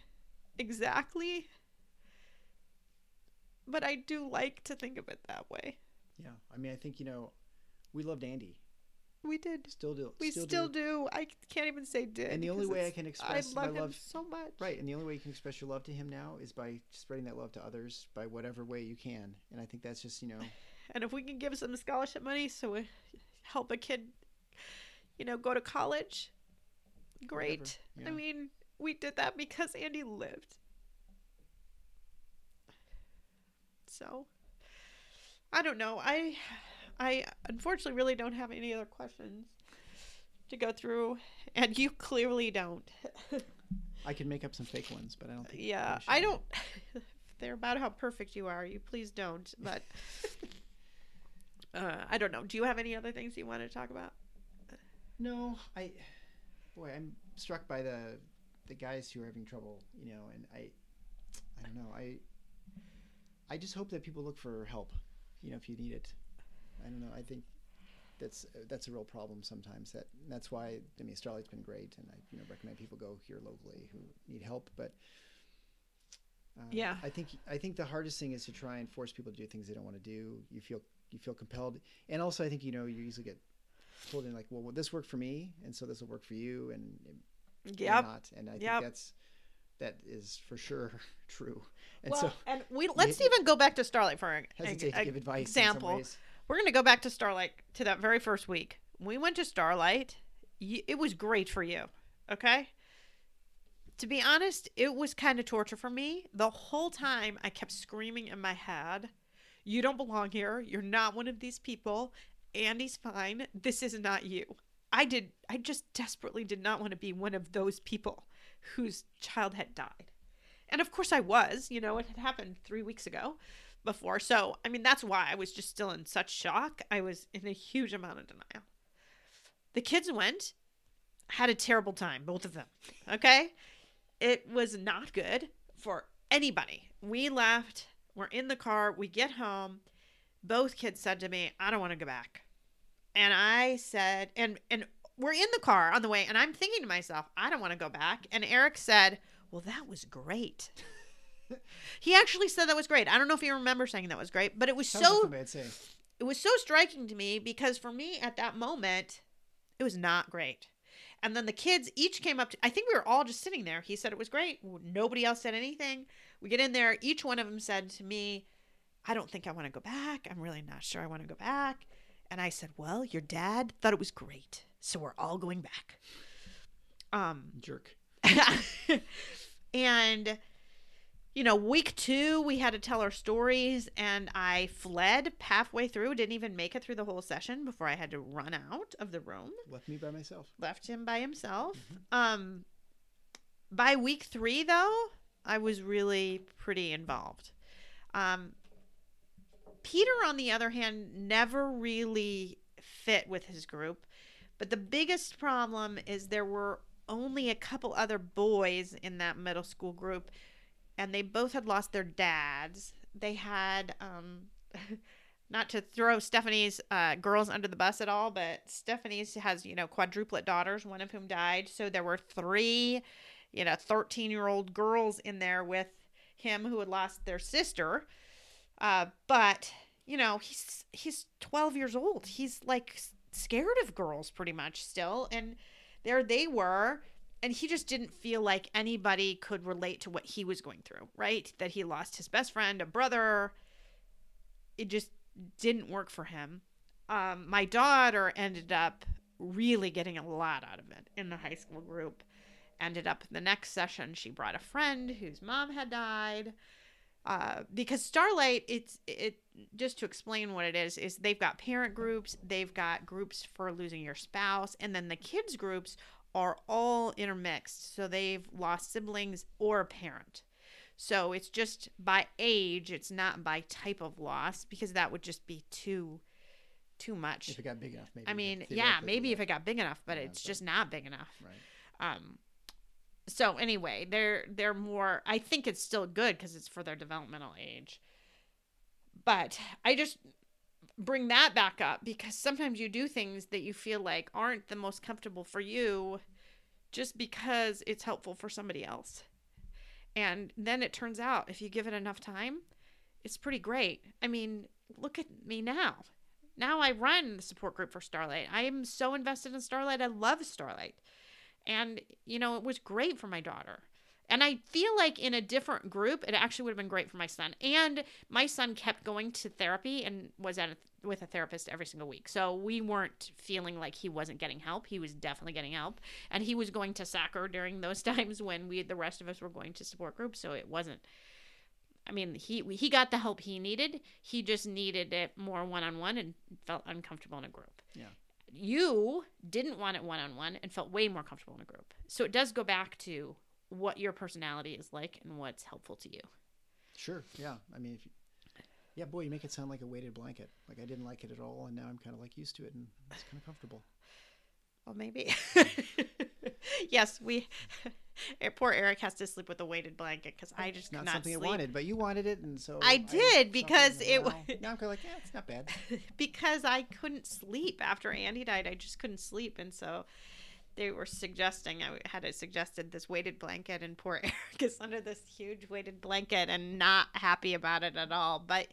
exactly, but I do like to think of it that way. yeah. I mean, I think you know, we loved Andy. We did. Still do. We still, do. I can't even say did. And the only way I can express my I love him love- so much. Right, and the only way you can express your love to him now is by spreading that love to others by whatever way you can. And I think that's just you know, And if we can give some scholarship money so we help a kid, you know, go to college, great. Whatever, I mean, we did that because Andy lived. So, I don't know. I, I unfortunately really don't have any other questions to go through, and you clearly don't. I can make up some fake ones, but I don't think. yeah. I don't. (laughs) they're about how perfect you are. You please don't. But (laughs) uh, I don't know. Do you have any other things you want to talk about? No, I. Boy, I'm struck by the the guys who are having trouble. You know, and I, I don't know. I. I just hope that people look for help. You know, if you need it. I don't know. I think that's that's a real problem sometimes. That that's why I mean, Starlight's been great, and I you know recommend people go here locally who need help. But uh, Yeah. I think I think the hardest thing is to try and force people to do things they don't want to do. You feel you feel compelled, and also I think you know you usually get pulled in like, well, this worked for me, and so this will work for you, and Yep. not. And I think Yep. that's that is for sure (laughs) true. And well, so and we let's even go back to Starlight for an hesitate to give advice example. in some ways. We're going to go back to Starlight to that very first week. We went to Starlight. It was great for you, okay? To be honest, it was kind of torture for me. The whole time I kept screaming in my head, You don't belong here. You're not one of these people. Andy's fine. This is not you. I did, I just desperately did not want to be one of those people whose child had died. And of course I was, you know, it had happened three weeks ago before. So, I mean, that's why I was just still in such shock. I was in a huge amount of denial. The kids went, had a terrible time, both of them. Okay. It was not good for anybody. We left, we're in the car, we get home. Both kids said to me, I don't want to go back. And I said, and, and, we're in the car on the way, and I'm thinking to myself, I don't want to go back. And Eric said, Well, that was great. (laughs) he actually said that was great. I don't know if you remember saying that was great, but it was Sounds so something it was so striking to me because for me at that moment it was not great and then the kids each came up to i think we were all just sitting there he said it was great nobody else said anything we get in there. Each one of them said to me i don't think i want to go back. I'm really not sure i want to go back. And i said well your dad thought it was great so we're all going back. Um (laughs) Jerk. and you know week two we had to tell our stories and i fled halfway through didn't even make it through the whole session before i had to run out of the room. Left me by myself. left him by himself. Um by week three though i was really pretty involved um peter on the other hand never really fit with his group but the biggest problem is there were only a couple other boys in that middle school group and they both had lost their dads they had um (laughs) not to throw Stephanie's uh, girls under the bus at all, but Stephanie's has, you know, quadruplet daughters, one of whom died. So there were three, you know, 13 year old girls in there with him who had lost their sister. Uh, but, you know, he's, he's 12 years old. He's like scared of girls pretty much still. And there they were. And he just didn't feel like anybody could relate to what he was going through, right? That he lost his best friend, a brother. It just didn't work for him. Um, my daughter ended up really getting a lot out of it in the high school group. Ended up the next session, she brought a friend whose mom had died. Uh, because Starlight, it's it just to explain what it is is they've got parent groups, they've got groups for losing your spouse, and then the kids groups are all intermixed. So they've lost siblings or a parent. So it's just by age, it's not by type of loss because that would just be too too much. If it got big enough, maybe. I mean, yeah, maybe if it got big enough, but Yeah, it's but- just not big enough. Right. Um so anyway, they're they're more I think it's still good cuz it's for their developmental age. But I just bring that back up because sometimes you do things that you feel like aren't the most comfortable for you just because it's helpful for somebody else. And then it turns out if you give it enough time, it's pretty great. I mean, look at me now. Now I run the support group for Starlight. I am so invested in Starlight. I love Starlight. And, you know, it was great for my daughter. And I feel like in a different group, it actually would have been great for my son. And my son kept going to therapy and was at a, with a therapist every single week. So we weren't feeling like he wasn't getting help. He was definitely getting help. And he was going to soccer during those (laughs) times when we, the rest of us, were going to support groups. So it wasn't. I mean, he he got the help he needed. He just needed it more one on one and felt uncomfortable in a group. Yeah. You didn't want it one on one and felt way more comfortable in a group. So it does go back to what your personality is like and what's helpful to you. Sure. Yeah. I mean, if you, yeah, boy, you make it sound like a weighted blanket. Like I didn't like it at all, and now I'm kind of like used to it, and it's kind of comfortable. Well, maybe. (laughs) yes, we. (laughs) Eh, poor Eric has to sleep with a weighted blanket because I just not not something sleep I wanted, but you wanted it, and so I did, it's because it now, wa- now I'm kind of like, yeah, it's not bad. (laughs) because I couldn't sleep after Andy died. I just couldn't sleep, and so they were suggesting I had it suggested this weighted blanket, and poor Eric is under this huge weighted blanket and not happy about it at all. But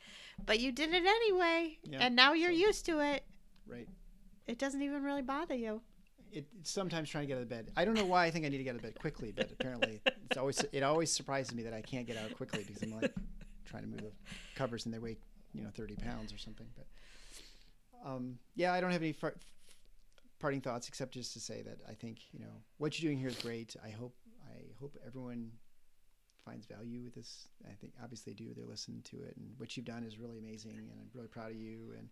but you did it anyway, Yeah, and now you're so- used to it. Right. It doesn't even really bother you. It, it's sometimes trying to get out of bed. I don't know why I think I need to get out of bed quickly, but apparently it's always it always surprises me that I can't get out quickly because I'm like trying to move the covers and they weigh you know 30 pounds or something. But um, yeah, I don't have any far- parting thoughts except just to say that I think you know what you're doing here is great. I hope I hope everyone finds value with this. I think obviously do. They're listening to it, and what you've done is really amazing, and I'm really proud of you. And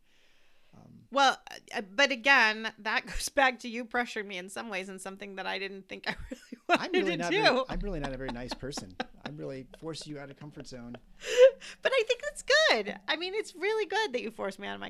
um, Well, uh, but again, that (laughs) goes back to you pressuring me in some ways and something that I didn't think I (laughs) really wanted I'm really to not. do. Very, I'm really not a very nice person. I'm really forced you out of comfort zone. (laughs) but I think that's good. I mean, it's really good that you forced me out of my